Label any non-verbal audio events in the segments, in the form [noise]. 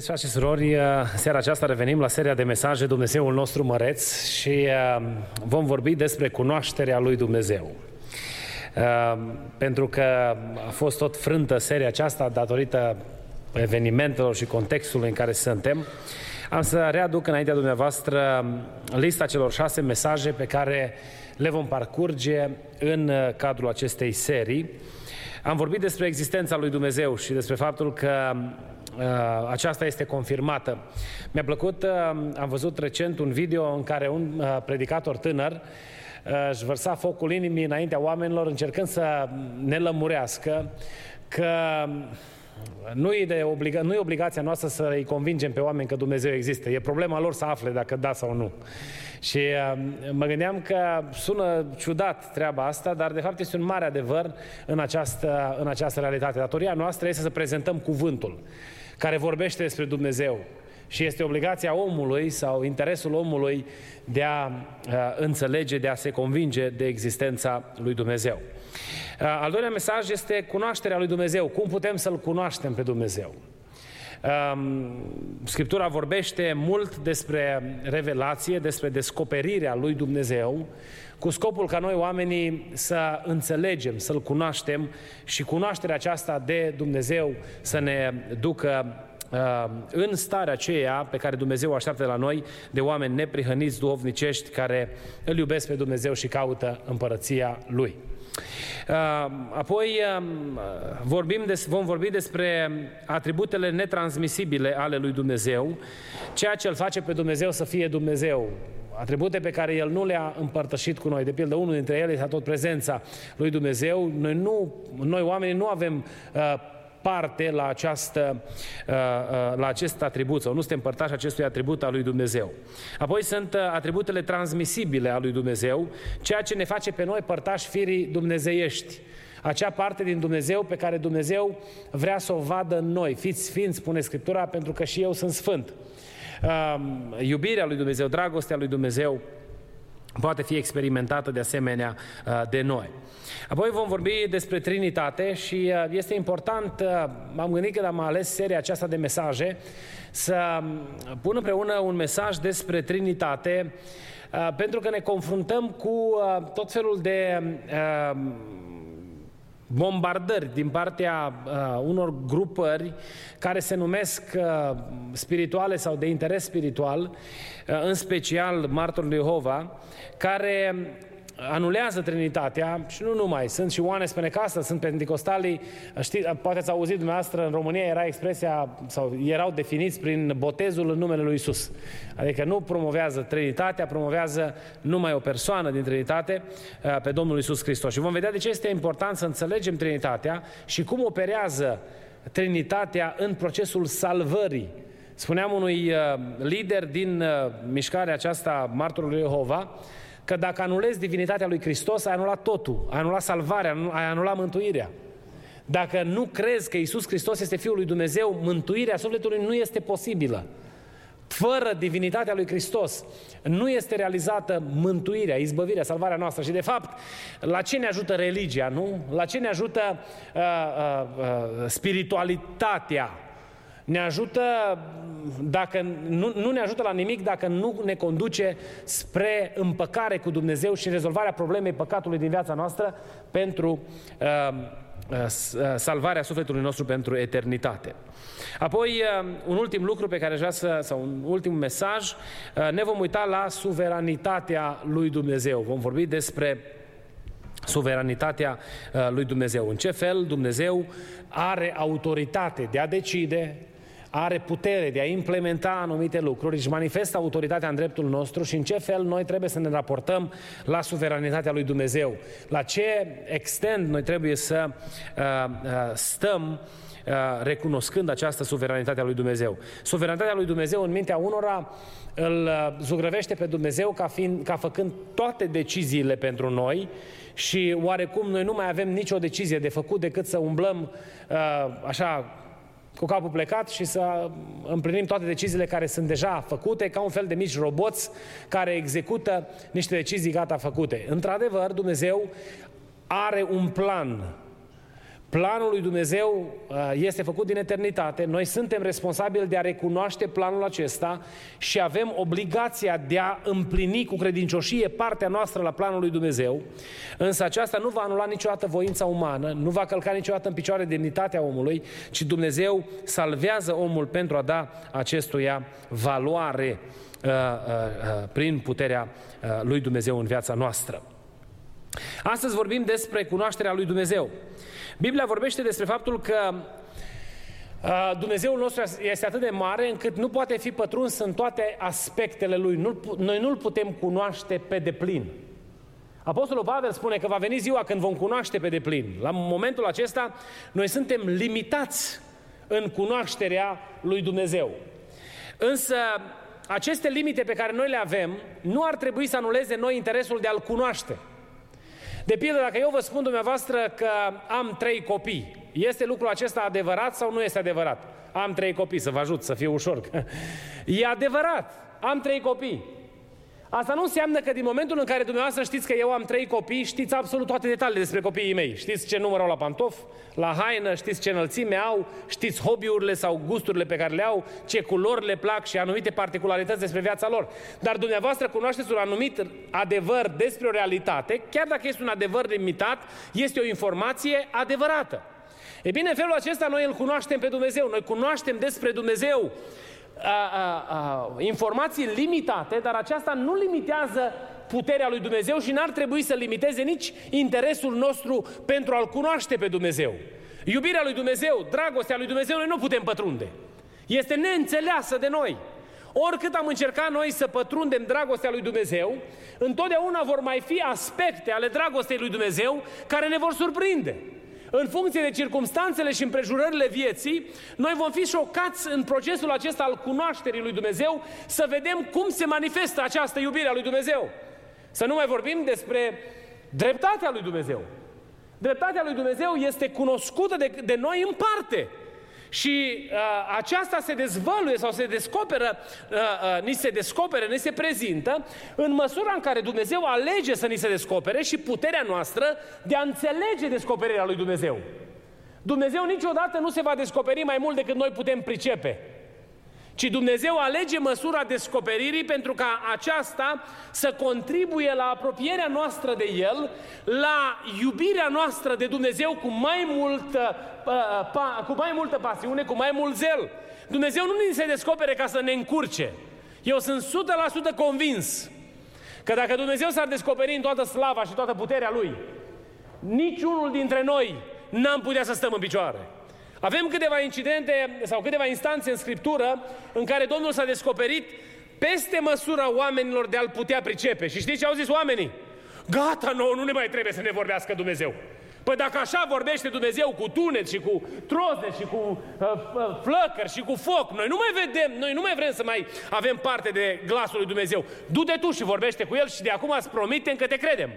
Iubiți frate și surori, seara aceasta revenim la seria de mesaje Dumnezeul nostru măreț și uh, vom vorbi despre cunoașterea lui Dumnezeu. Uh, pentru că a fost tot frântă seria aceasta datorită evenimentelor și contextului în care suntem, am să readuc înaintea dumneavoastră lista celor șase mesaje pe care le vom parcurge în uh, cadrul acestei serii. Am vorbit despre existența lui Dumnezeu și despre faptul că Uh, aceasta este confirmată. Mi-a plăcut, uh, am văzut recent un video în care un uh, predicator tânăr își vărsa focul inimii înaintea oamenilor încercând să ne lămurească că nu e, de obliga- nu e obligația noastră să îi convingem pe oameni că Dumnezeu există. E problema lor să afle dacă da sau nu. Și uh, mă gândeam că sună ciudat treaba asta, dar de fapt este un mare adevăr în această, în această realitate. Datoria noastră este să prezentăm cuvântul care vorbește despre Dumnezeu. Și este obligația omului sau interesul omului de a uh, înțelege, de a se convinge de existența lui Dumnezeu. Uh, al doilea mesaj este cunoașterea lui Dumnezeu. Cum putem să-L cunoaștem pe Dumnezeu? Um, Scriptura vorbește mult despre revelație, despre descoperirea lui Dumnezeu, cu scopul ca noi oamenii să înțelegem, să-L cunoaștem și cunoașterea aceasta de Dumnezeu să ne ducă uh, în starea aceea pe care Dumnezeu o așteaptă de la noi, de oameni neprihăniți, duhovnicești, care îl iubesc pe Dumnezeu și caută împărăția Lui. Uh, apoi um, vorbim des, vom vorbi despre atributele netransmisibile ale lui Dumnezeu, ceea ce îl face pe Dumnezeu să fie Dumnezeu, atribute pe care El nu le-a împărtășit cu noi. De pildă, unul dintre ele este tot prezența lui Dumnezeu. Noi, nu, noi oamenii nu avem uh, parte la, această, uh, uh, la acest atribut sau nu suntem părtași acestui atribut al lui Dumnezeu. Apoi sunt uh, atributele transmisibile a lui Dumnezeu, ceea ce ne face pe noi părtași firii dumnezeiești. Acea parte din Dumnezeu pe care Dumnezeu vrea să o vadă în noi. Fiți sfinți, spune Scriptura, pentru că și eu sunt sfânt. Iubirea lui Dumnezeu, dragostea lui Dumnezeu, poate fi experimentată de asemenea de noi. Apoi vom vorbi despre Trinitate și uh, este important, uh, m-am gândit când am ales seria aceasta de mesaje, să um, pun împreună un mesaj despre Trinitate, uh, pentru că ne confruntăm cu tot felul de um, bombardări din partea uh, unor grupări care se numesc uh, spirituale sau de interes spiritual, uh, în special martorul Jehova, care anulează Trinitatea și nu numai, sunt și oane Spenecastă, sunt pentecostalii, știți, poate ați auzit dumneavoastră, în România era expresia, sau erau definiți prin botezul în numele lui Isus. Adică nu promovează Trinitatea, promovează numai o persoană din Trinitate, uh, pe Domnul Isus Hristos. Și vom vedea de ce este important să înțelegem Trinitatea și cum operează Trinitatea în procesul salvării. Spuneam unui uh, lider din uh, mișcarea aceasta, martorului Jehova, că dacă anulezi divinitatea lui Hristos, ai anulat totul, ai anulat salvarea, ai anulat mântuirea. Dacă nu crezi că Isus Hristos este Fiul lui Dumnezeu, mântuirea sufletului nu este posibilă. Fără divinitatea lui Hristos nu este realizată mântuirea, izbăvirea, salvarea noastră. Și de fapt, la ce ne ajută religia, nu? La ce ne ajută uh, uh, uh, spiritualitatea? Ne ajută, dacă, nu, nu ne ajută la nimic dacă nu ne conduce spre împăcare cu Dumnezeu și rezolvarea problemei păcatului din viața noastră pentru uh, uh, uh, salvarea sufletului nostru pentru eternitate. Apoi, uh, un ultim lucru pe care aș vrea să, sau un ultim mesaj, uh, ne vom uita la suveranitatea lui Dumnezeu. Vom vorbi despre suveranitatea lui Dumnezeu. În ce fel Dumnezeu are autoritate de a decide are putere de a implementa anumite lucruri, își manifestă autoritatea în dreptul nostru și în ce fel noi trebuie să ne raportăm la suveranitatea lui Dumnezeu. La ce extent noi trebuie să uh, uh, stăm recunoscând această suveranitate a lui Dumnezeu. Suveranitatea lui Dumnezeu în mintea unora îl zugrăvește pe Dumnezeu ca, fiind, ca făcând toate deciziile pentru noi și oarecum noi nu mai avem nicio decizie de făcut decât să umblăm așa cu capul plecat și să împlinim toate deciziile care sunt deja făcute, ca un fel de mici roboți care execută niște decizii gata făcute. Într-adevăr, Dumnezeu are un plan Planul lui Dumnezeu uh, este făcut din eternitate. Noi suntem responsabili de a recunoaște planul acesta și avem obligația de a împlini cu credincioșie partea noastră la planul lui Dumnezeu. Însă aceasta nu va anula niciodată voința umană, nu va călca niciodată în picioare demnitatea omului, ci Dumnezeu salvează omul pentru a da acestuia valoare uh, uh, uh, prin puterea uh, lui Dumnezeu în viața noastră. Astăzi vorbim despre cunoașterea lui Dumnezeu. Biblia vorbește despre faptul că Dumnezeul nostru este atât de mare încât nu poate fi pătruns în toate aspectele Lui. Nu, noi nu-L putem cunoaște pe deplin. Apostolul Pavel spune că va veni ziua când vom cunoaște pe deplin. La momentul acesta, noi suntem limitați în cunoașterea lui Dumnezeu. Însă, aceste limite pe care noi le avem nu ar trebui să anuleze noi interesul de a-L cunoaște. De pildă, dacă eu vă spun dumneavoastră că am trei copii, este lucrul acesta adevărat sau nu este adevărat? Am trei copii, să vă ajut să fie ușor. [laughs] E adevărat, am trei copii. Asta nu înseamnă că din momentul în care dumneavoastră știți că eu am trei copii, știți absolut toate detaliile despre copiii mei. Știți ce număr au la pantof, la haină, știți ce înălțime au, știți hobby-urile sau gusturile pe care le au, ce culori le plac și anumite particularități despre viața lor. Dar dumneavoastră cunoașteți un anumit adevăr despre o realitate, chiar dacă este un adevăr limitat, este o informație adevărată. E bine, în felul acesta noi îl cunoaștem pe Dumnezeu, noi cunoaștem despre Dumnezeu a, a, a, informații limitate, dar aceasta nu limitează puterea lui Dumnezeu și n-ar trebui să limiteze nici interesul nostru pentru a-L cunoaște pe Dumnezeu. Iubirea lui Dumnezeu, dragostea lui Dumnezeu, noi nu putem pătrunde. Este neînțeleasă de noi. Oricât am încercat noi să pătrundem dragostea lui Dumnezeu, întotdeauna vor mai fi aspecte ale dragostei lui Dumnezeu care ne vor surprinde. În funcție de circumstanțele și împrejurările vieții, noi vom fi șocați în procesul acesta al cunoașterii lui Dumnezeu să vedem cum se manifestă această iubire a lui Dumnezeu. Să nu mai vorbim despre dreptatea lui Dumnezeu. Dreptatea lui Dumnezeu este cunoscută de, de noi în parte. Și uh, aceasta se dezvăluie sau se descoperă, uh, uh, ni se descoperă, ni se prezintă în măsura în care Dumnezeu alege să ni se descopere și puterea noastră de a înțelege descoperirea lui Dumnezeu. Dumnezeu niciodată nu se va descoperi mai mult decât noi putem pricepe ci Dumnezeu alege măsura descoperirii pentru ca aceasta să contribuie la apropierea noastră de El, la iubirea noastră de Dumnezeu cu mai multă, cu mai multă pasiune, cu mai mult zel. Dumnezeu nu ni se descopere ca să ne încurce. Eu sunt 100% convins că dacă Dumnezeu s-ar descoperi în toată slava și toată puterea Lui, niciunul dintre noi n-am putea să stăm în picioare. Avem câteva incidente sau câteva instanțe în Scriptură în care Domnul s-a descoperit peste măsura oamenilor de a-L putea pricepe. Și știți ce au zis oamenii? Gata, nouă, nu ne mai trebuie să ne vorbească Dumnezeu. Păi dacă așa vorbește Dumnezeu cu tunet și cu trozne și cu uh, uh, flăcări și cu foc, noi nu mai vedem, noi nu mai vrem să mai avem parte de glasul lui Dumnezeu. Du-te tu și vorbește cu El și de acum îți promitem că te credem.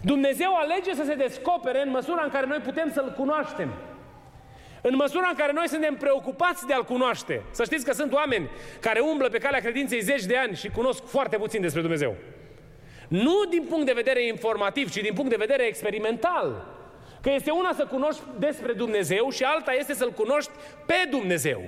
Dumnezeu alege să se descopere în măsura în care noi putem să-L cunoaștem. În măsura în care noi suntem preocupați de a-L cunoaște. Să știți că sunt oameni care umblă pe calea credinței zeci de ani și cunosc foarte puțin despre Dumnezeu. Nu din punct de vedere informativ, ci din punct de vedere experimental. Că este una să cunoști despre Dumnezeu și alta este să-L cunoști pe Dumnezeu.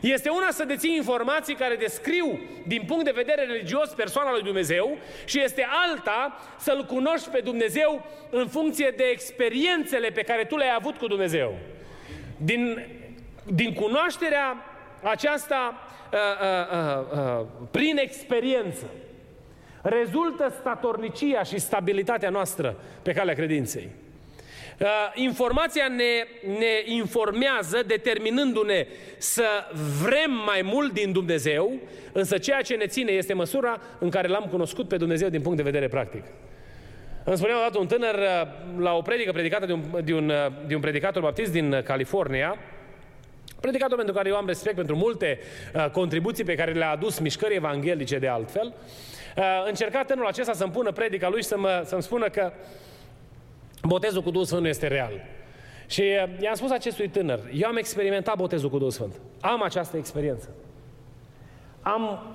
Este una să deții informații care descriu din punct de vedere religios persoana lui Dumnezeu și este alta să-L cunoști pe Dumnezeu în funcție de experiențele pe care tu le-ai avut cu Dumnezeu. Din, din cunoașterea aceasta uh, uh, uh, uh, prin experiență rezultă statornicia și stabilitatea noastră pe calea credinței. Uh, informația ne, ne informează determinându-ne să vrem mai mult din Dumnezeu, însă ceea ce ne ține este măsura în care l-am cunoscut pe Dumnezeu din punct de vedere practic. Îmi spunea odată un tânăr uh, la o predică predicată de un, de un, uh, de un predicator baptist din California, predicator pentru care eu am respect pentru multe uh, contribuții pe care le-a adus mișcării evanghelice de altfel, uh, încerca tânărul acesta să-mi pună predica lui și să mă, să-mi spună că botezul cu Duhul Sfânt nu este real. Și uh, i-am spus acestui tânăr, eu am experimentat botezul cu Duhul Sfânt. Am această experiență. Am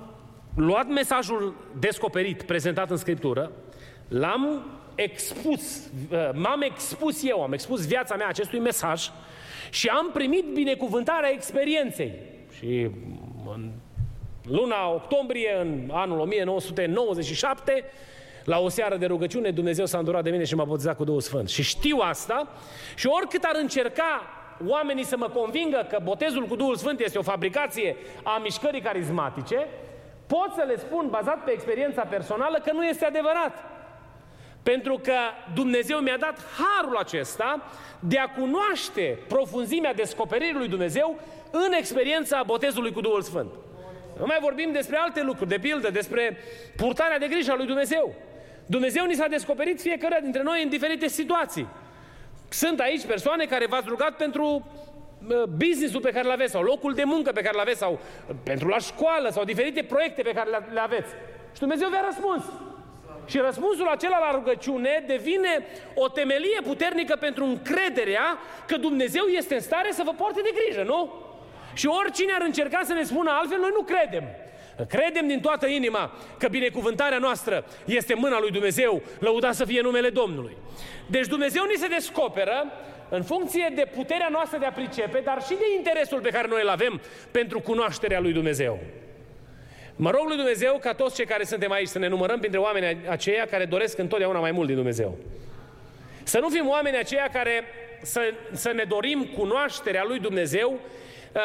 luat mesajul descoperit, prezentat în Scriptură, l-am expus, uh, m-am expus eu, am expus viața mea acestui mesaj și am primit binecuvântarea experienței. Și în luna octombrie, în anul 1997, la o seară de rugăciune, Dumnezeu s-a îndurat de mine și m-a botezat cu Duhul Sfânt. Și știu asta și oricât ar încerca oamenii să mă convingă că botezul cu Duhul Sfânt este o fabricație a mișcării carismatice, pot să le spun, bazat pe experiența personală, că nu este adevărat. Pentru că Dumnezeu mi-a dat harul acesta de a cunoaște profunzimea descoperirii lui Dumnezeu în experiența botezului cu Duhul Sfânt. Nu mai vorbim despre alte lucruri, de pildă, despre purtarea de grijă a lui Dumnezeu. Dumnezeu ni s-a descoperit fiecare dintre noi în diferite situații. Sunt aici persoane care v-ați rugat pentru uh, businessul pe care îl aveți sau locul de muncă pe care îl aveți sau uh, pentru la școală sau diferite proiecte pe care le aveți. Și Dumnezeu vi-a răspuns. Și răspunsul acela la rugăciune devine o temelie puternică pentru încrederea că Dumnezeu este în stare să vă poarte de grijă, nu? Și oricine ar încerca să ne spună altfel, noi nu credem. Credem din toată inima că binecuvântarea noastră este mâna lui Dumnezeu, lăudat să fie numele Domnului. Deci Dumnezeu ni se descoperă în funcție de puterea noastră de a pricepe, dar și de interesul pe care noi îl avem pentru cunoașterea lui Dumnezeu. Mă rog lui Dumnezeu ca toți cei care suntem aici să ne numărăm printre oamenii aceia care doresc întotdeauna mai mult din Dumnezeu. Să nu fim oameni aceia care să, să ne dorim cunoașterea lui Dumnezeu uh,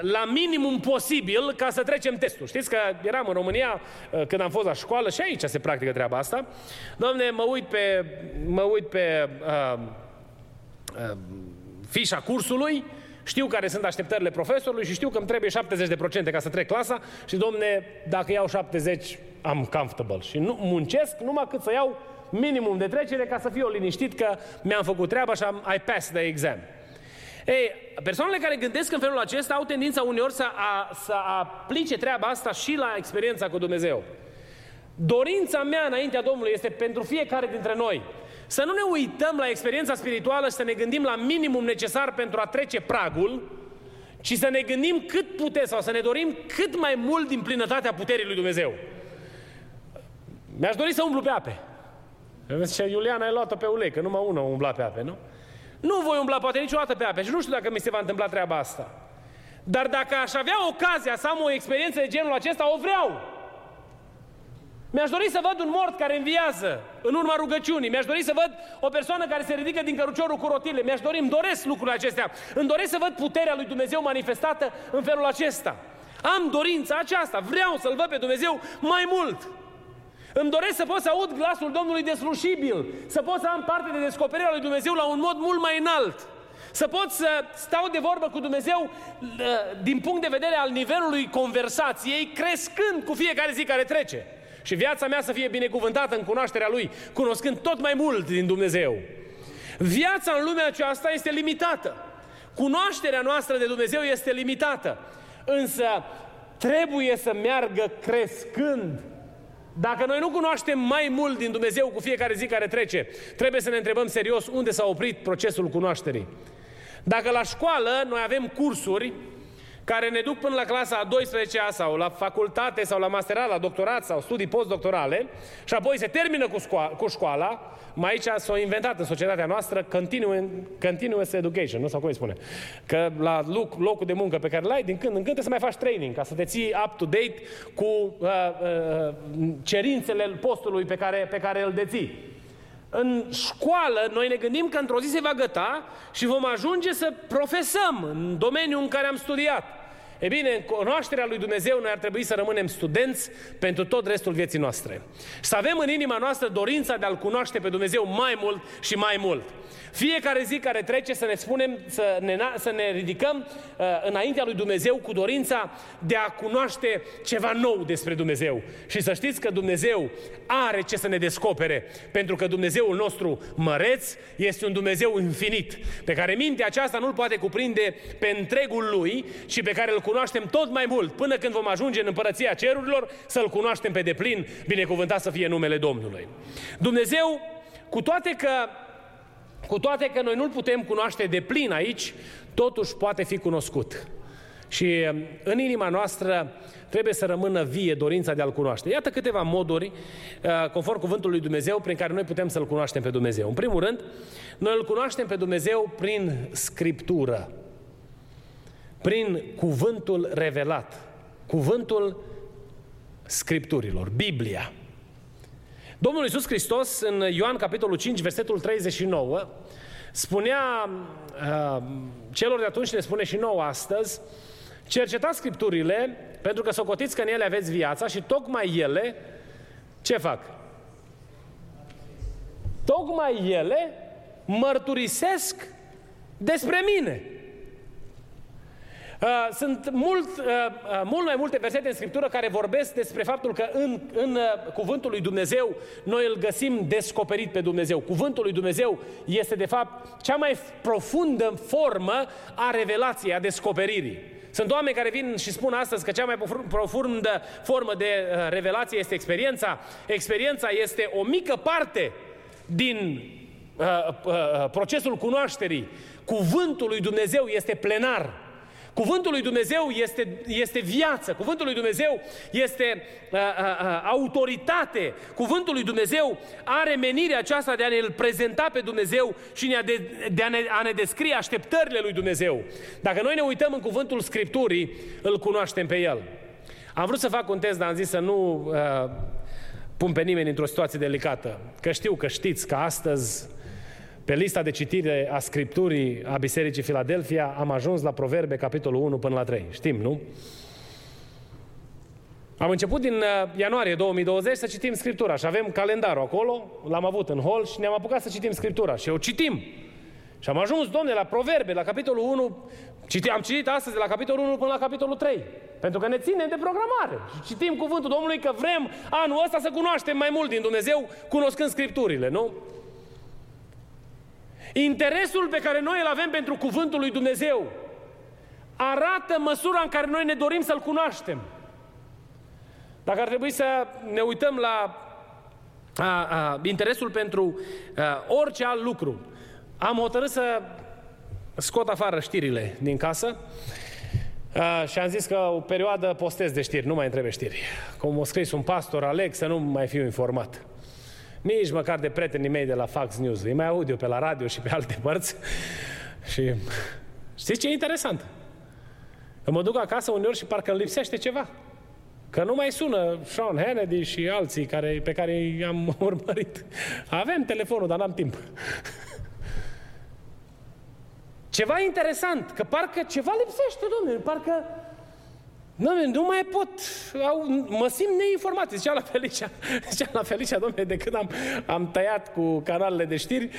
la minimum posibil ca să trecem testul. Știți că eram în România uh, când am fost la școală și aici se practică treaba asta. Doamne, mă uit pe, mă uit pe uh, uh, fișa cursului știu care sunt așteptările profesorului și știu că îmi trebuie 70% ca să trec clasa și, domne, dacă iau 70, am comfortable. Și nu, muncesc numai cât să iau minimum de trecere ca să fiu liniștit că mi-am făcut treaba și am, I passed the exam. Ei, persoanele care gândesc în felul acesta au tendința uneori să, a, să aplice treaba asta și la experiența cu Dumnezeu. Dorința mea înaintea Domnului este pentru fiecare dintre noi să nu ne uităm la experiența spirituală și să ne gândim la minimum necesar pentru a trece pragul, ci să ne gândim cât putem sau să ne dorim cât mai mult din plinătatea puterii lui Dumnezeu. Mi-aș dori să umblu pe ape. Și Iuliana ai luat-o pe ulei, că numai una umbla pe ape, nu? Nu voi umbla poate niciodată pe ape și nu știu dacă mi se va întâmpla treaba asta. Dar dacă aș avea ocazia să am o experiență de genul acesta, o vreau. Mi-aș dori să văd un mort care înviază în urma rugăciunii. Mi-aș dori să văd o persoană care se ridică din căruciorul cu rotile. Mi-aș dori, îmi doresc lucrurile acestea. Îmi doresc să văd puterea lui Dumnezeu manifestată în felul acesta. Am dorința aceasta. Vreau să-L văd pe Dumnezeu mai mult. Îmi doresc să pot să aud glasul Domnului deslușibil, să pot să am parte de descoperirea lui Dumnezeu la un mod mult mai înalt. Să pot să stau de vorbă cu Dumnezeu din punct de vedere al nivelului conversației, crescând cu fiecare zi care trece și viața mea să fie binecuvântată în cunoașterea Lui, cunoscând tot mai mult din Dumnezeu. Viața în lumea aceasta este limitată. Cunoașterea noastră de Dumnezeu este limitată. Însă trebuie să meargă crescând. Dacă noi nu cunoaștem mai mult din Dumnezeu cu fiecare zi care trece, trebuie să ne întrebăm serios unde s-a oprit procesul cunoașterii. Dacă la școală noi avem cursuri care ne duc până la clasa a 12-a sau la facultate sau la masterat, la doctorat sau studii postdoctorale și apoi se termină cu, scoa- cu școala, mai aici s-a inventat în societatea noastră continuous education, nu? Sau cum îi spune, că la loc, locul de muncă pe care l-ai, din când în când trebuie să mai faci training ca să te ții up-to-date cu uh, uh, cerințele postului pe care, pe care îl deții. În școală, noi ne gândim că într-o zi se va găta și vom ajunge să profesăm în domeniul în care am studiat. E bine, în cunoașterea lui Dumnezeu noi ar trebui să rămânem studenți pentru tot restul vieții noastre. Să avem în inima noastră dorința de a-L cunoaște pe Dumnezeu mai mult și mai mult. Fiecare zi care trece să ne spunem, să ne, să ne ridicăm uh, înaintea lui Dumnezeu cu dorința de a cunoaște ceva nou despre Dumnezeu. Și să știți că Dumnezeu are ce să ne descopere, pentru că Dumnezeul nostru măreț este un Dumnezeu infinit, pe care mintea aceasta nu-l poate cuprinde pe întregul lui și pe care îl cunoaștem tot mai mult, până când vom ajunge în împărăția cerurilor, să-l cunoaștem pe deplin, binecuvântat să fie numele Domnului. Dumnezeu, cu toate că cu toate că noi nu-L putem cunoaște de plin aici, totuși poate fi cunoscut. Și um, în inima noastră trebuie să rămână vie dorința de a-L cunoaște. Iată câteva moduri, uh, conform cuvântului lui Dumnezeu, prin care noi putem să-L cunoaștem pe Dumnezeu. În primul rând, noi îl cunoaștem pe Dumnezeu prin Scriptură, prin cuvântul revelat, cuvântul Scripturilor, Biblia. Domnul Iisus Hristos, în Ioan capitolul 5, versetul 39, spunea uh, celor de atunci, ne spune și nouă astăzi, cercetați Scripturile, pentru că socotiți că în ele aveți viața și tocmai ele, ce fac? Tocmai ele mărturisesc despre mine. Uh, sunt mult, uh, uh, mult mai multe versete în Scriptură care vorbesc despre faptul că în, în Cuvântul lui Dumnezeu noi îl găsim descoperit pe Dumnezeu. Cuvântul lui Dumnezeu este de fapt cea mai profundă formă a revelației, a descoperirii. Sunt oameni care vin și spun astăzi că cea mai profundă formă de revelație este experiența. Experiența este o mică parte din uh, uh, procesul cunoașterii. Cuvântul lui Dumnezeu este plenar. Cuvântul lui Dumnezeu este, este viață, cuvântul lui Dumnezeu este uh, uh, uh, autoritate, cuvântul lui Dumnezeu are menirea aceasta de a ne-L prezenta pe Dumnezeu și de, de a, ne, a ne descrie așteptările lui Dumnezeu. Dacă noi ne uităm în cuvântul Scripturii, îl cunoaștem pe El. Am vrut să fac un test, dar am zis să nu uh, pun pe nimeni într-o situație delicată. Că știu că știți că astăzi pe lista de citire a Scripturii a Bisericii Filadelfia am ajuns la Proverbe, capitolul 1 până la 3. Știm, nu? Am început din uh, ianuarie 2020 să citim Scriptura și avem calendarul acolo, l-am avut în hol și ne-am apucat să citim Scriptura și o citim. Și am ajuns, domne, la Proverbe, la capitolul 1, citi, am citit astăzi de la capitolul 1 până la capitolul 3. Pentru că ne ținem de programare. Și citim cuvântul Domnului că vrem anul ăsta să cunoaștem mai mult din Dumnezeu, cunoscând Scripturile, nu? Interesul pe care noi îl avem pentru cuvântul lui Dumnezeu arată măsura în care noi ne dorim să-L cunoaștem. Dacă ar trebui să ne uităm la a, a, interesul pentru a, orice alt lucru, am hotărât să scot afară știrile din casă a, și am zis că o perioadă postez de știri, nu mai întrebe știri. Cum a scris un pastor, Alex, să nu mai fiu informat nici măcar de prietenii mei de la Fox News. Îi mai aud eu pe la radio și pe alte părți. [laughs] Și știți ce e interesant? Că mă duc acasă uneori și parcă îmi lipsește ceva. Că nu mai sună Sean Hannity și alții care, pe care i-am [laughs] urmărit. Avem telefonul, dar n-am timp. [laughs] Ceva interesant, că parcă ceva lipsește, domnule, parcă nu, nu mai pot, au, mă simt neinformat, zicea la Felicia, [laughs] zicea la Felicia, domnule, de când am, am tăiat cu canalele de știri,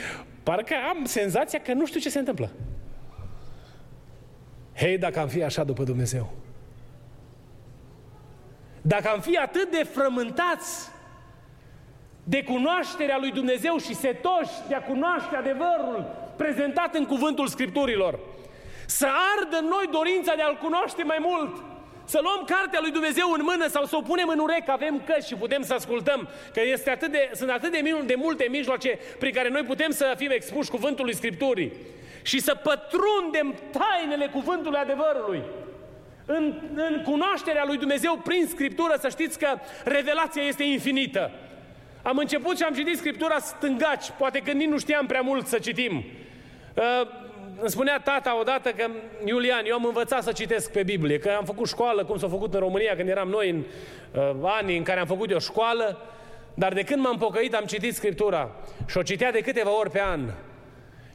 parcă am senzația că nu știu ce se întâmplă. Hei, dacă am fi așa după Dumnezeu, dacă am fi atât de frământați de cunoașterea lui Dumnezeu și setoși de a cunoaște adevărul prezentat în cuvântul Scripturilor, să ardă în noi dorința de a-L cunoaște mai mult, să luăm cartea lui Dumnezeu în mână sau să o punem în urecă, avem căști și putem să ascultăm, că este atât de, sunt atât de, de multe mijloace prin care noi putem să fim expuși cuvântului Scripturii și să pătrundem tainele cuvântului adevărului. În, în cunoașterea lui Dumnezeu prin Scriptură, să știți că revelația este infinită. Am început și am citit Scriptura stângaci, poate că nici nu știam prea mult să citim. Uh, îmi spunea tata odată că, Iulian, eu am învățat să citesc pe Biblie, că am făcut școală, cum s-a făcut în România când eram noi în uh, anii în care am făcut eu școală, dar de când m-am pocăit am citit Scriptura și o citea de câteva ori pe an.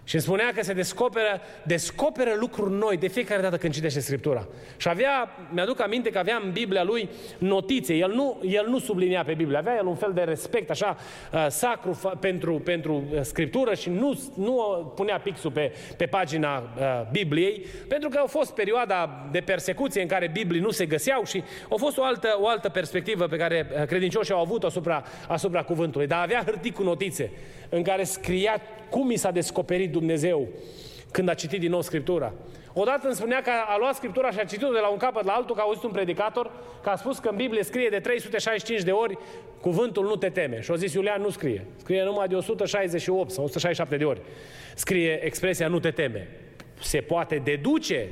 Și îmi spunea că se descoperă, descoperă lucruri noi de fiecare dată când citește Scriptura. Și avea, mi-aduc aminte că avea în Biblia lui notițe. El nu, el nu sublinia pe Biblie. Avea el un fel de respect așa uh, sacru fa- pentru, pentru uh, Scriptură și nu, nu punea pixul pe, pe pagina uh, Bibliei, pentru că a fost perioada de persecuție în care Biblii nu se găseau și a fost o altă, o altă perspectivă pe care uh, credincioșii au avut asupra, asupra cuvântului. Dar avea hârtii cu notițe în care scria cum i s-a descoperit Dumnezeu când a citit din nou Scriptura. Odată îmi spunea că a luat Scriptura și a citit-o de la un capăt la altul, că a auzit un predicator, că a spus că în Biblie scrie de 365 de ori cuvântul nu te teme. Și a zis Iulian, nu scrie. Scrie numai de 168 sau 167 de ori. Scrie expresia nu te teme. Se poate deduce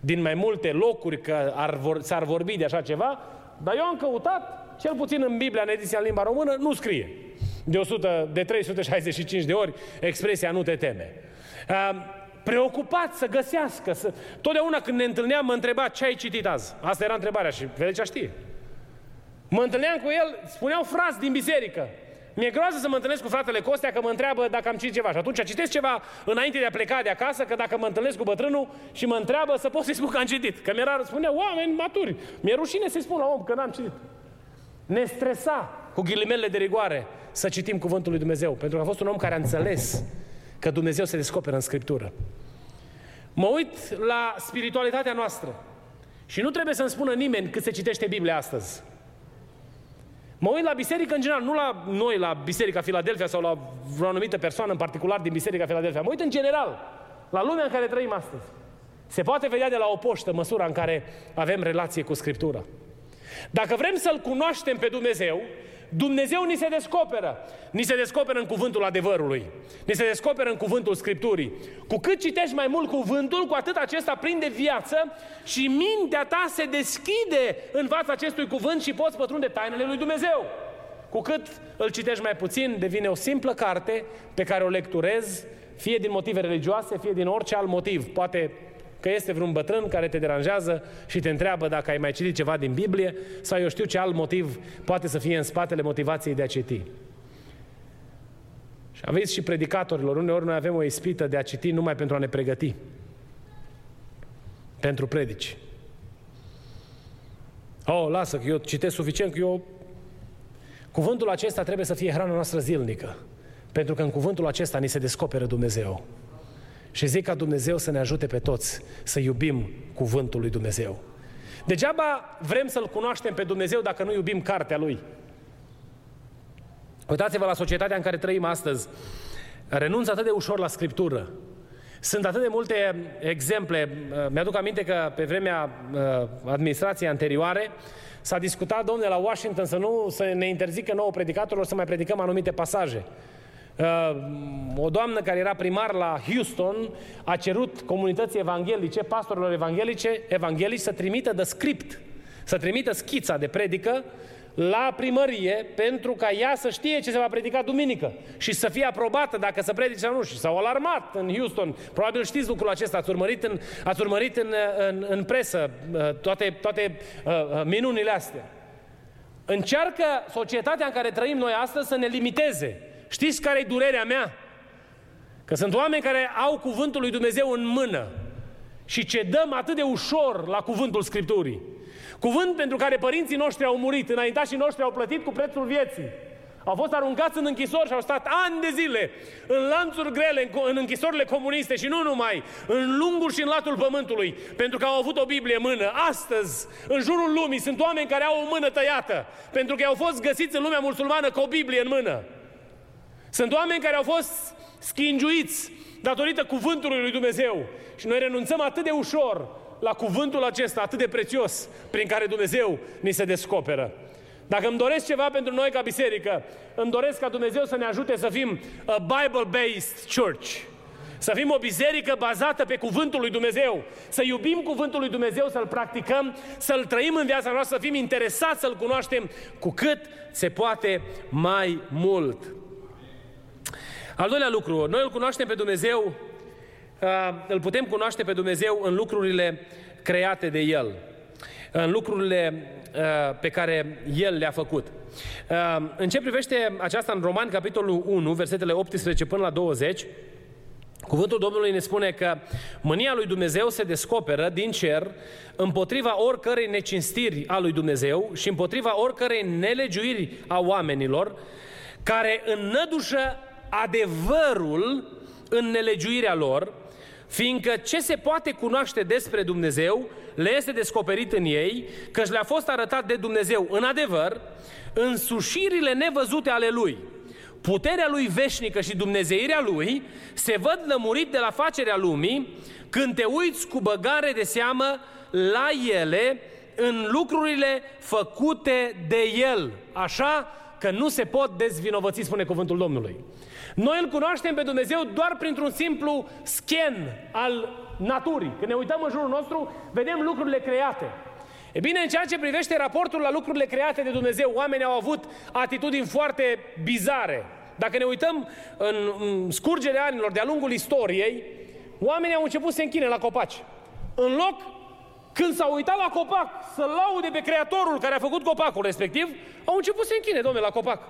din mai multe locuri că ar vor, s-ar vorbi de așa ceva, dar eu am căutat, cel puțin în Biblia, în ediția în limba română, nu scrie de, 100, de 365 de ori expresia nu te teme. Preocupat să găsească. Să... Totdeauna când ne întâlneam mă întreba ce ai citit azi. Asta era întrebarea și Felicea știe. Mă întâlneam cu el, spuneau frați din biserică. Mi-e groază să mă întâlnesc cu fratele Costea că mă întreabă dacă am citit ceva. Și atunci citesc ceva înainte de a pleca de acasă, că dacă mă întâlnesc cu bătrânul și mă întreabă să pot să-i spun că am citit. Că mi-era, spunea, oameni maturi. Mi-e rușine să-i spun la om că n-am citit. Ne stresa, cu ghilimele de rigoare, să citim Cuvântul lui Dumnezeu. Pentru că a fost un om care a înțeles că Dumnezeu se descoperă în Scriptură. Mă uit la spiritualitatea noastră și nu trebuie să-mi spună nimeni cât se citește Biblia astăzi. Mă uit la biserică în general, nu la noi, la Biserica Filadelfia sau la vreo anumită persoană în particular din Biserica Filadelfia. Mă uit în general, la lumea în care trăim astăzi. Se poate vedea de la o poștă măsura în care avem relație cu Scriptura. Dacă vrem să-L cunoaștem pe Dumnezeu, Dumnezeu ni se descoperă. Ni se descoperă în cuvântul adevărului. Ni se descoperă în cuvântul Scripturii. Cu cât citești mai mult cuvântul, cu atât acesta prinde viață și mintea ta se deschide în fața acestui cuvânt și poți pătrunde tainele lui Dumnezeu. Cu cât îl citești mai puțin, devine o simplă carte pe care o lecturezi, fie din motive religioase, fie din orice alt motiv. Poate Că este vreun bătrân care te deranjează și te întreabă dacă ai mai citit ceva din Biblie sau eu știu ce alt motiv poate să fie în spatele motivației de a citi. Și aveți și predicatorilor, uneori noi avem o ispită de a citi numai pentru a ne pregăti. Pentru predici. Oh, lasă că eu citesc suficient, că eu... Cuvântul acesta trebuie să fie hrana noastră zilnică. Pentru că în cuvântul acesta ni se descoperă Dumnezeu. Și zic ca Dumnezeu să ne ajute pe toți să iubim cuvântul lui Dumnezeu. Degeaba vrem să-L cunoaștem pe Dumnezeu dacă nu iubim cartea Lui. Uitați-vă la societatea în care trăim astăzi. Renunță atât de ușor la Scriptură. Sunt atât de multe exemple. Mi-aduc aminte că pe vremea uh, administrației anterioare s-a discutat, domnule, la Washington să nu să ne interzică nouă predicatorilor să mai predicăm anumite pasaje. Uh, o doamnă care era primar la Houston a cerut comunității evanghelice, pastorilor evanghelice, evanghelici să trimită de script, să trimită schița de predică la primărie pentru ca ea să știe ce se va predica duminică și să fie aprobată dacă se predice sau nu. Și s-au alarmat în Houston. Probabil știți lucrul acesta, ați urmărit în, ați urmărit în, în, în presă uh, toate, toate uh, minunile astea. Încearcă societatea în care trăim noi astăzi să ne limiteze Știți care e durerea mea? Că sunt oameni care au cuvântul lui Dumnezeu în mână și cedăm atât de ușor la cuvântul Scripturii. Cuvânt pentru care părinții noștri au murit, înaintașii noștri au plătit cu prețul vieții. Au fost aruncați în închisori și au stat ani de zile în lanțuri grele, în închisorile comuniste și nu numai, în lungul și în latul pământului, pentru că au avut o Biblie în mână. Astăzi, în jurul lumii, sunt oameni care au o mână tăiată, pentru că au fost găsiți în lumea musulmană cu o Biblie în mână. Sunt oameni care au fost schingiuiți datorită cuvântului lui Dumnezeu. Și noi renunțăm atât de ușor la cuvântul acesta atât de prețios prin care Dumnezeu ni se descoperă. Dacă îmi doresc ceva pentru noi ca biserică, îmi doresc ca Dumnezeu să ne ajute să fim a Bible-based church. Să fim o biserică bazată pe cuvântul lui Dumnezeu, să iubim cuvântul lui Dumnezeu, să-l practicăm, să-l trăim în viața noastră, să fim interesați să-l cunoaștem cu cât se poate mai mult. Al doilea lucru, noi îl cunoaștem pe Dumnezeu, uh, îl putem cunoaște pe Dumnezeu în lucrurile create de El, în lucrurile uh, pe care El le-a făcut. Uh, în ce privește aceasta în Roman, capitolul 1, versetele 18 până la 20, Cuvântul Domnului ne spune că mânia lui Dumnezeu se descoperă din cer împotriva oricărei necinstiri a lui Dumnezeu și împotriva oricărei nelegiuiri a oamenilor care înnădușă adevărul în nelegiuirea lor, fiindcă ce se poate cunoaște despre Dumnezeu le este descoperit în ei, căci le-a fost arătat de Dumnezeu în adevăr, în sușirile nevăzute ale Lui. Puterea Lui veșnică și Dumnezeirea Lui se văd lămurit de la facerea lumii când te uiți cu băgare de seamă la ele în lucrurile făcute de El. Așa că nu se pot dezvinovăți, spune cuvântul Domnului. Noi îl cunoaștem pe Dumnezeu doar printr-un simplu scan al naturii. Când ne uităm în jurul nostru, vedem lucrurile create. E bine, în ceea ce privește raportul la lucrurile create de Dumnezeu, oamenii au avut atitudini foarte bizare. Dacă ne uităm în scurgerea anilor de-a lungul istoriei, oamenii au început să se închine la copaci. În loc, când s-au uitat la copac să laude pe creatorul care a făcut copacul respectiv, au început să se închine, domnule, la copac.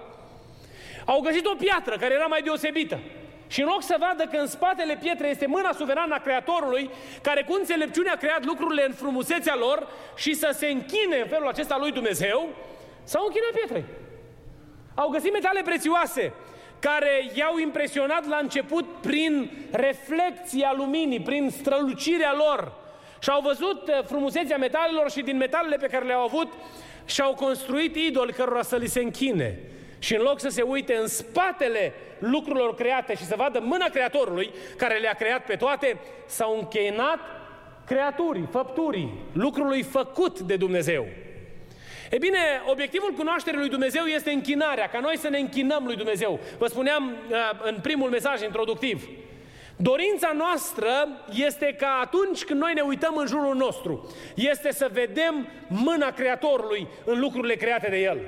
Au găsit o piatră care era mai deosebită. Și în loc să vadă că în spatele pietrei este mâna suverană a Creatorului, care cu înțelepciune a creat lucrurile în frumusețea lor și să se închine în felul acesta lui Dumnezeu, s-au închinat pietrei. Au găsit metale prețioase care i-au impresionat la început prin reflecția luminii, prin strălucirea lor. Și au văzut uh, frumusețea metalelor și din metalele pe care le-au avut și-au construit idoli cărora să li se închine. Și în loc să se uite în spatele lucrurilor create și să vadă mâna Creatorului care le-a creat pe toate, s-au încheinat creaturii, făpturii, lucrului făcut de Dumnezeu. E bine, obiectivul cunoașterii lui Dumnezeu este închinarea, ca noi să ne închinăm lui Dumnezeu. Vă spuneam uh, în primul mesaj introductiv, Dorința noastră este ca atunci când noi ne uităm în jurul nostru, este să vedem mâna Creatorului în lucrurile create de El.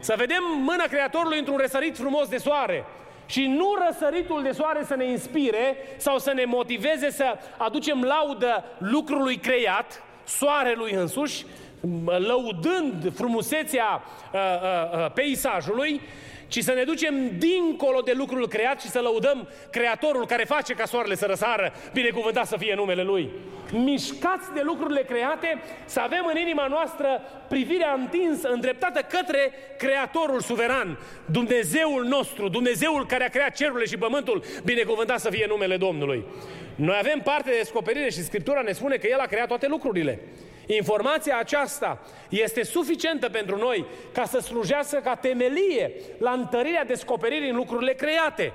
Să vedem mâna Creatorului într-un răsărit frumos de soare. Și nu răsăritul de soare să ne inspire sau să ne motiveze să aducem laudă lucrului creat, soarelui însuși, lăudând frumusețea uh, uh, uh, peisajului, ci să ne ducem dincolo de lucrul creat și să lăudăm Creatorul care face ca soarele să răsară, binecuvântat să fie numele Lui. Mișcați de lucrurile create, să avem în inima noastră privirea întinsă, îndreptată către Creatorul suveran, Dumnezeul nostru, Dumnezeul care a creat cerurile și pământul, binecuvântat să fie numele Domnului. Noi avem parte de descoperire și Scriptura ne spune că El a creat toate lucrurile. Informația aceasta este suficientă pentru noi ca să slujească ca temelie la întărirea descoperirii în lucrurile create.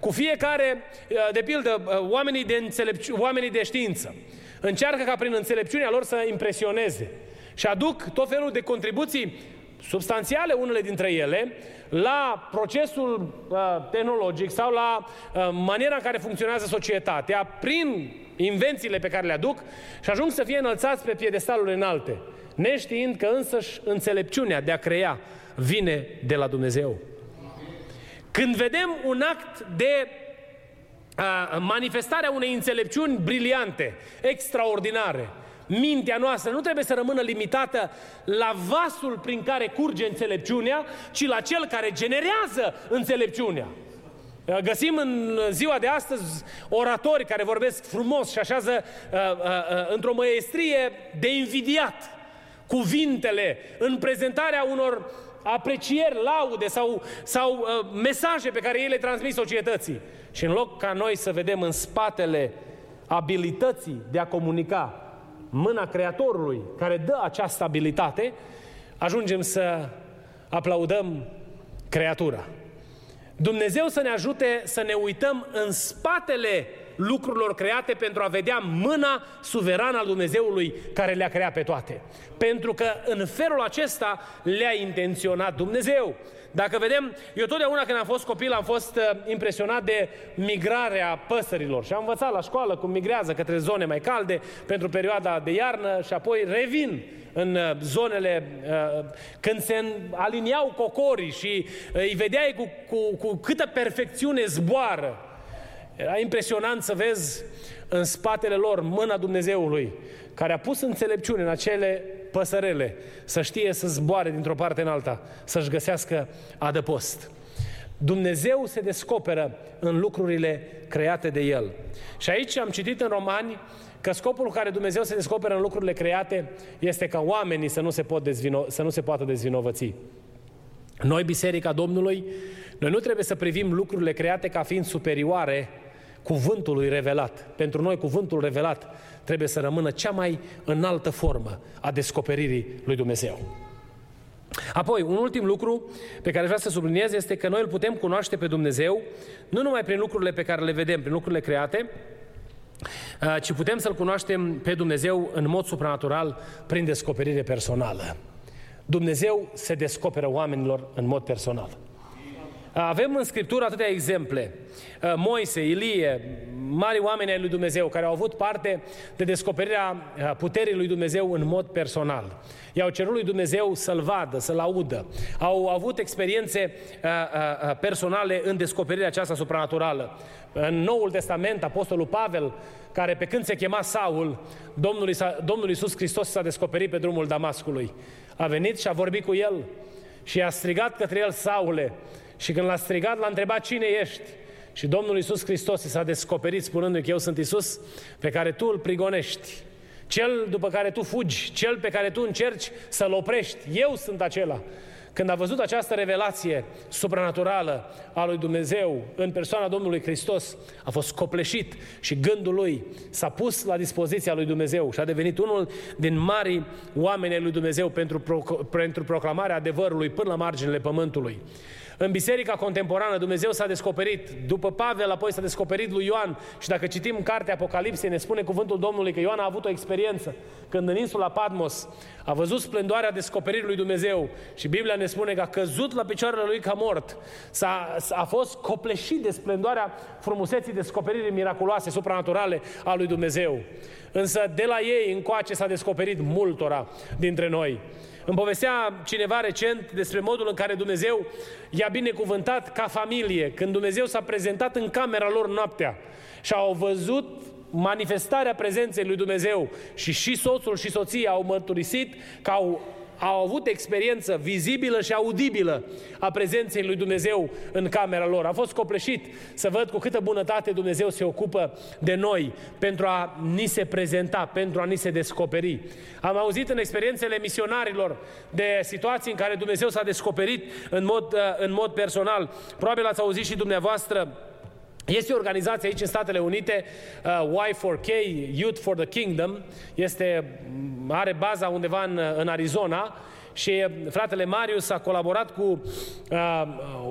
Cu fiecare, uh, de pildă, uh, oamenii de, înțelepci- oamenii de știință încearcă ca prin înțelepciunea lor să impresioneze și aduc tot felul de contribuții substanțiale, unele dintre ele, la procesul uh, tehnologic sau la uh, maniera în care funcționează societatea, prin invențiile pe care le aduc și ajung să fie înălțați pe piedestaluri înalte, neștiind că însăși înțelepciunea de a crea vine de la Dumnezeu. Când vedem un act de uh, manifestarea unei înțelepciuni briliante, extraordinare, mintea noastră nu trebuie să rămână limitată la vasul prin care curge înțelepciunea, ci la cel care generează înțelepciunea. Găsim în ziua de astăzi oratori care vorbesc frumos și așează uh, uh, uh, într-o măiestrie de invidiat cuvintele în prezentarea unor aprecieri, laude sau, sau uh, mesaje pe care ei le transmit societății. Și în loc ca noi să vedem în spatele abilității de a comunica mâna Creatorului care dă această abilitate, ajungem să aplaudăm creatura. Dumnezeu să ne ajute să ne uităm în spatele lucrurilor create pentru a vedea mâna suverană al Dumnezeului care le-a creat pe toate. Pentru că în felul acesta le-a intenționat Dumnezeu. Dacă vedem, eu totdeauna când am fost copil am fost uh, impresionat de migrarea păsărilor și am învățat la școală cum migrează către zone mai calde pentru perioada de iarnă și apoi revin în uh, zonele uh, când se aliniau cocorii și îi vedeai cu, cu, cu câtă perfecțiune zboară. Era impresionant să vezi în spatele lor mâna Dumnezeului care a pus înțelepciune în acele păsărele, să știe să zboare dintr-o parte în alta, să-și găsească adăpost. Dumnezeu se descoperă în lucrurile create de El. Și aici am citit în Romani că scopul cu care Dumnezeu se descoperă în lucrurile create este ca oamenii să nu se, pot dezvino, să nu se poată dezvinovăți. Noi, Biserica Domnului, noi nu trebuie să privim lucrurile create ca fiind superioare cuvântului revelat. Pentru noi, cuvântul revelat trebuie să rămână cea mai înaltă formă a descoperirii lui Dumnezeu. Apoi, un ultim lucru pe care vreau să subliniez este că noi îl putem cunoaște pe Dumnezeu nu numai prin lucrurile pe care le vedem, prin lucrurile create, uh, ci putem să-L cunoaștem pe Dumnezeu în mod supranatural prin descoperire personală. Dumnezeu se descoperă oamenilor în mod personal. Avem în Scriptură atâtea exemple. Uh, Moise, Ilie, mari oameni ai lui Dumnezeu care au avut parte de descoperirea uh, puterii lui Dumnezeu în mod personal. I-au cerut lui Dumnezeu să-L vadă, să-L audă. Au avut experiențe uh, personale în descoperirea aceasta supranaturală. În Noul Testament, Apostolul Pavel, care pe când se chema Saul, Domnul, Domnul Iisus Hristos s-a descoperit pe drumul Damascului. A venit și a vorbit cu el și a strigat către el, Saule, și când l-a strigat, l-a întrebat cine ești. Și Domnul Iisus Hristos s-a descoperit spunându-i că eu sunt Iisus pe care tu îl prigonești. Cel după care tu fugi, cel pe care tu încerci să-l oprești. Eu sunt acela. Când a văzut această revelație supranaturală a lui Dumnezeu în persoana Domnului Hristos, a fost copleșit și gândul lui s-a pus la dispoziția lui Dumnezeu și a devenit unul din mari oameni ai lui Dumnezeu pentru, pro, pentru proclamarea adevărului până la marginile pământului. În biserica contemporană Dumnezeu s-a descoperit, după Pavel apoi s-a descoperit lui Ioan și dacă citim cartea Apocalipsei ne spune cuvântul Domnului că Ioan a avut o experiență când în insula Patmos a văzut splendoarea descoperirii lui Dumnezeu și Biblia ne spune că a căzut la picioarele lui ca mort. S-a, a fost copleșit de splendoarea frumuseții descoperirii miraculoase, supranaturale a lui Dumnezeu. Însă de la ei încoace s-a descoperit multora dintre noi. Îmi povestea cineva recent despre modul în care Dumnezeu i-a binecuvântat ca familie, când Dumnezeu s-a prezentat în camera lor noaptea și au văzut manifestarea prezenței lui Dumnezeu și și soțul și soția au mărturisit că au au avut experiență vizibilă și audibilă a prezenței lui Dumnezeu în camera lor. A fost copleșit să văd cu câtă bunătate Dumnezeu se ocupă de noi pentru a ni se prezenta, pentru a ni se descoperi. Am auzit în experiențele misionarilor de situații în care Dumnezeu s-a descoperit în mod, uh, în mod personal. Probabil ați auzit și dumneavoastră este o organizație aici în Statele Unite, uh, Y4K, Youth for the Kingdom, este, are baza undeva în, în Arizona și fratele Marius a colaborat cu uh,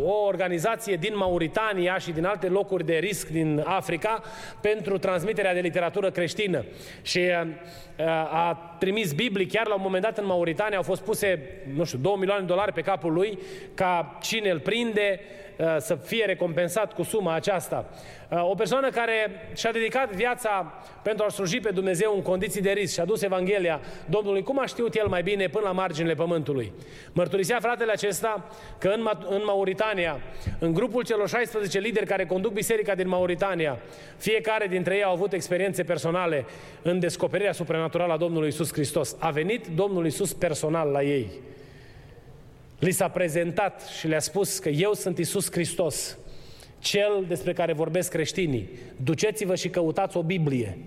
o organizație din Mauritania și din alte locuri de risc din Africa pentru transmiterea de literatură creștină. Și uh, a trimis Biblii, chiar la un moment dat în Mauritania au fost puse, nu știu, 2 milioane de dolari pe capul lui ca cine îl prinde uh, să fie recompensat cu suma aceasta. Uh, o persoană care și-a dedicat viața pentru a sluji pe Dumnezeu în condiții de risc și a dus Evanghelia Domnului, cum a știut el mai bine până la marginile pământului. Mărturisea fratele acesta că în, în Mauritania, în grupul celor 16 lideri care conduc biserica din Mauritania, fiecare dintre ei au avut experiențe personale în descoperirea supranaturală a Domnului Isus Hristos. A venit Domnul Isus personal la ei. Li s-a prezentat și le-a spus că eu sunt Isus Hristos, cel despre care vorbesc creștinii. Duceți-vă și căutați o Biblie.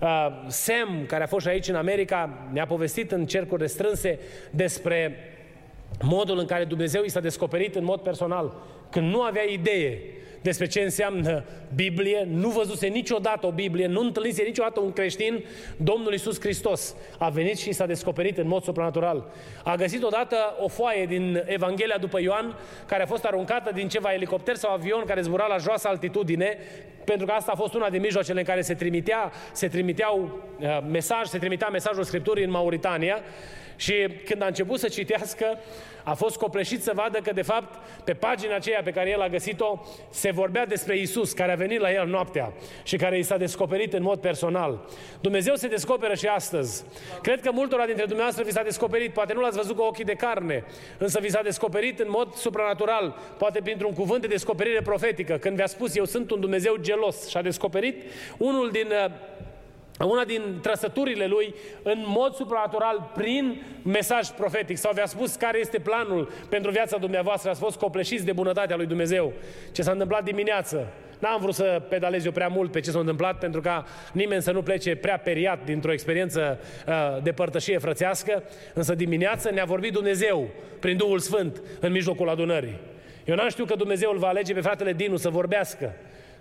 Uh, Sam, care a fost și aici în America, ne-a povestit în cercuri restrânse despre modul în care Dumnezeu i s-a descoperit în mod personal, când nu avea idee despre ce înseamnă Biblie, nu văzuse niciodată o Biblie, nu întâlnise niciodată un creștin, Domnul Iisus Hristos a venit și s-a descoperit în mod supranatural. A găsit odată o foaie din Evanghelia după Ioan, care a fost aruncată din ceva elicopter sau avion care zbura la joasă altitudine, pentru că asta a fost una din mijloacele în care se trimitea, se trimiteau uh, mesaj, se trimitea mesajul Scripturii în Mauritania. Și când a început să citească, a fost copleșit să vadă că, de fapt, pe pagina aceea pe care el a găsit-o, se vorbea despre Isus, care a venit la el noaptea și care i s-a descoperit în mod personal. Dumnezeu se descoperă și astăzi. Cred că multora dintre dumneavoastră vi s-a descoperit, poate nu l-ați văzut cu ochii de carne, însă vi s-a descoperit în mod supranatural, poate printr-un cuvânt de descoperire profetică, când vi-a spus, eu sunt un Dumnezeu gelos și a descoperit unul din uh, una din trăsăturile lui în mod supranatural prin mesaj profetic. Sau vi-a spus care este planul pentru viața dumneavoastră, ați fost copleșiți de bunătatea lui Dumnezeu. Ce s-a întâmplat dimineață, N-am vrut să pedalez eu prea mult pe ce s-a întâmplat pentru ca nimeni să nu plece prea periat dintr-o experiență uh, de părtășie frățească, însă dimineață ne-a vorbit Dumnezeu prin Duhul Sfânt în mijlocul adunării. Eu n-am știut că Dumnezeu îl va alege pe fratele Dinu să vorbească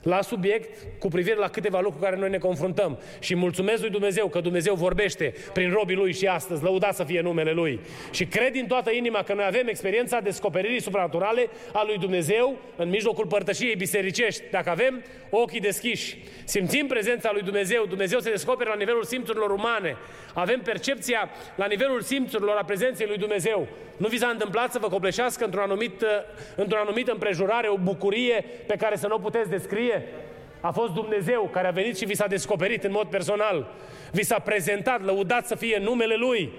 la subiect cu privire la câteva lucruri care noi ne confruntăm. Și mulțumesc lui Dumnezeu că Dumnezeu vorbește prin robii lui și astăzi, lăuda să fie numele lui. Și cred din toată inima că noi avem experiența descoperirii supranaturale a lui Dumnezeu în mijlocul părtășiei bisericești. Dacă avem ochii deschiși, simțim prezența lui Dumnezeu, Dumnezeu se descoperă la nivelul simțurilor umane, avem percepția la nivelul simțurilor a prezenței lui Dumnezeu. Nu vi s-a întâmplat să vă copleșească într-un anumit, într-o anumită împrejurare o bucurie pe care să nu o puteți descrie? A fost Dumnezeu care a venit și vi s-a descoperit în mod personal. Vi s-a prezentat, lăudat să fie numele Lui.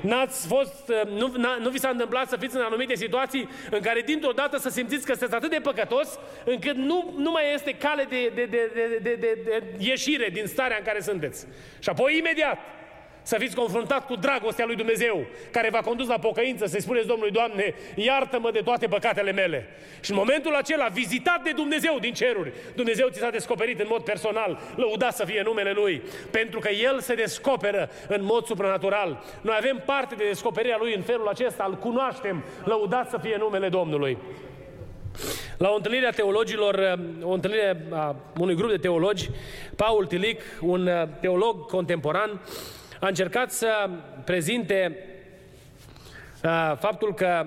N-ați fost, nu, nu vi s-a întâmplat să fiți în anumite situații în care dintr-o dată să simțiți că sunteți atât de păcătos încât nu, nu mai este cale de, de, de, de, de, de, de ieșire din starea în care sunteți. Și apoi imediat să fiți confruntat cu dragostea lui Dumnezeu, care v-a condus la pocăință, să-i spuneți Domnului, Doamne, iartă-mă de toate păcatele mele. Și în momentul acela, vizitat de Dumnezeu din ceruri, Dumnezeu ți s-a descoperit în mod personal, lăudat să fie numele Lui, pentru că El se descoperă în mod supranatural. Noi avem parte de descoperirea Lui în felul acesta, îl cunoaștem, lăudat să fie numele Domnului. La o întâlnire a teologilor, o întâlnire a unui grup de teologi, Paul Tilic, un teolog contemporan, a încercat să prezinte uh, faptul că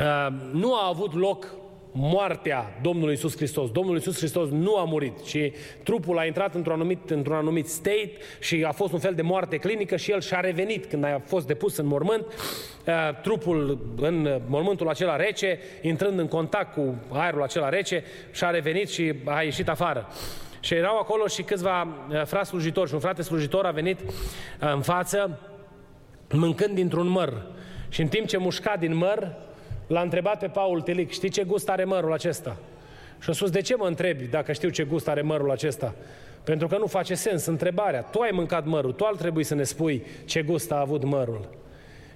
uh, nu a avut loc moartea Domnului Isus Hristos. Domnul Isus Hristos nu a murit, ci trupul a intrat într-un anumit, într-un anumit state și a fost un fel de moarte clinică și el și-a revenit când a fost depus în mormânt, uh, trupul în mormântul acela rece, intrând în contact cu aerul acela rece, și-a revenit și a ieșit afară. Și erau acolo și câțiva uh, frați slujitori și un frate slujitor a venit uh, în față mâncând dintr-un măr. Și în timp ce mușca din măr, l-a întrebat pe Paul Telic, știi ce gust are mărul acesta? Și a spus, de ce mă întrebi dacă știu ce gust are mărul acesta? Pentru că nu face sens întrebarea. Tu ai mâncat mărul, tu ar trebui să ne spui ce gust a avut mărul.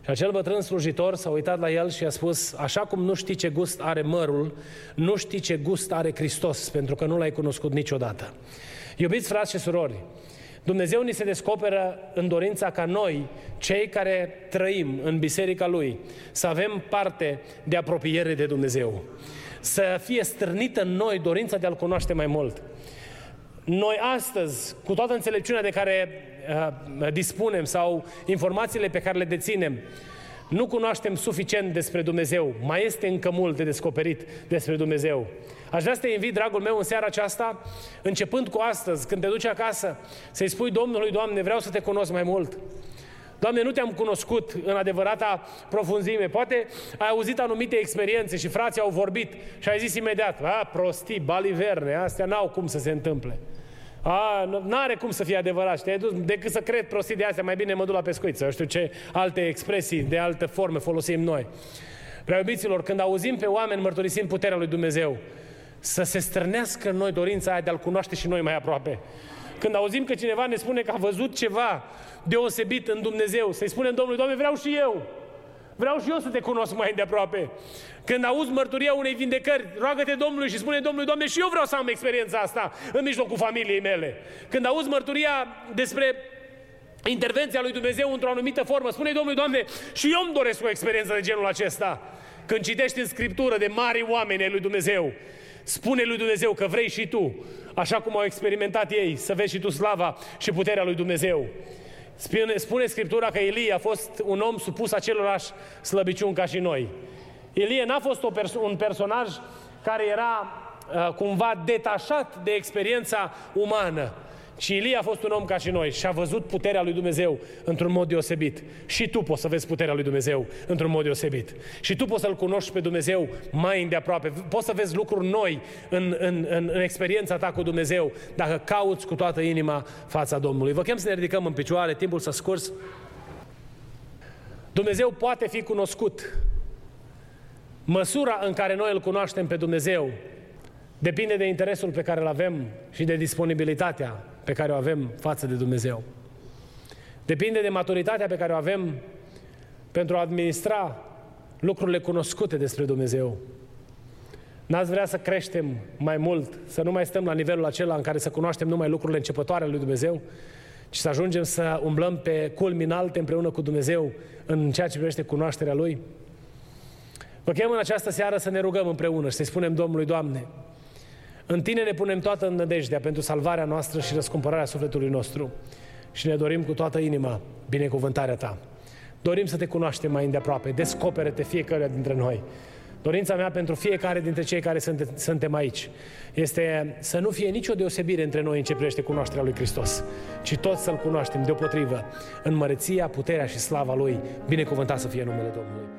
Și acel bătrân slujitor s-a uitat la el și a spus, așa cum nu știi ce gust are mărul, nu știi ce gust are Hristos, pentru că nu l-ai cunoscut niciodată. Iubiți frați și surori, Dumnezeu ni se descoperă în dorința ca noi, cei care trăim în biserica Lui, să avem parte de apropiere de Dumnezeu. Să fie strânită în noi dorința de a-L cunoaște mai mult. Noi astăzi, cu toată înțelepciunea de care uh, dispunem sau informațiile pe care le deținem, nu cunoaștem suficient despre Dumnezeu. Mai este încă mult de descoperit despre Dumnezeu. Aș vrea să te invit, dragul meu, în seara aceasta, începând cu astăzi, când te duci acasă, să-i spui Domnului, Doamne, vreau să te cunosc mai mult. Doamne, nu te-am cunoscut în adevărata profunzime. Poate ai auzit anumite experiențe și frații au vorbit și ai zis imediat, a, prostii, baliverne, astea n-au cum să se întâmple. A, n-are cum să fie adevărat. Și dus, decât să cred prostii de astea, mai bine mă duc la pescuit, să știu ce alte expresii, de altă forme folosim noi. Prea iubiților, când auzim pe oameni mărturisind puterea lui Dumnezeu, să se strânească în noi dorința aia de a-L cunoaște și noi mai aproape. Când auzim că cineva ne spune că a văzut ceva deosebit în Dumnezeu, să-i spunem Domnului, Doamne, vreau și eu. Vreau și eu să te cunosc mai de aproape. Când auzi mărturia unei vindecări, roagă-te Domnului și spune Domnului, Doamne, și eu vreau să am experiența asta în mijlocul familiei mele. Când auzi mărturia despre intervenția lui Dumnezeu într-o anumită formă, spune Domnului, Doamne, și eu îmi doresc o experiență de genul acesta. Când citești în Scriptură de mari oameni ai lui Dumnezeu, spune lui Dumnezeu că vrei și tu, așa cum au experimentat ei, să vezi și tu slava și puterea lui Dumnezeu. Spune, spune Scriptura că Ilie a fost un om supus acelorași slăbiciuni ca și noi. Ilie n-a fost o perso- un personaj care era uh, cumva detașat de experiența umană. Și Ilie a fost un om ca și noi și a văzut puterea lui Dumnezeu într-un mod deosebit. Și tu poți să vezi puterea lui Dumnezeu într-un mod deosebit. Și tu poți să-L cunoști pe Dumnezeu mai îndeaproape. Poți să vezi lucruri noi în, în, în, în experiența ta cu Dumnezeu dacă cauți cu toată inima fața Domnului. Vă chem să ne ridicăm în picioare, timpul să scurs. Dumnezeu poate fi cunoscut. Măsura în care noi îl cunoaștem pe Dumnezeu Depinde de interesul pe care îl avem și de disponibilitatea pe care o avem față de Dumnezeu. Depinde de maturitatea pe care o avem pentru a administra lucrurile cunoscute despre Dumnezeu. N-ați vrea să creștem mai mult, să nu mai stăm la nivelul acela în care să cunoaștem numai lucrurile începătoare ale lui Dumnezeu, ci să ajungem să umblăm pe culmi înalte împreună cu Dumnezeu în ceea ce privește cunoașterea Lui? Vă chem în această seară să ne rugăm împreună și să-i spunem Domnului, Doamne, în Tine ne punem toată înnădejdea pentru salvarea noastră și răscumpărarea sufletului nostru și ne dorim cu toată inima binecuvântarea Ta. Dorim să Te cunoaștem mai îndeaproape, descopere-te fiecare dintre noi. Dorința mea pentru fiecare dintre cei care sunt, suntem aici este să nu fie nicio deosebire între noi în ce privește cunoașterea lui Hristos, ci toți să-L cunoaștem deopotrivă în măreția, puterea și slava Lui. Binecuvântat să fie numele Domnului.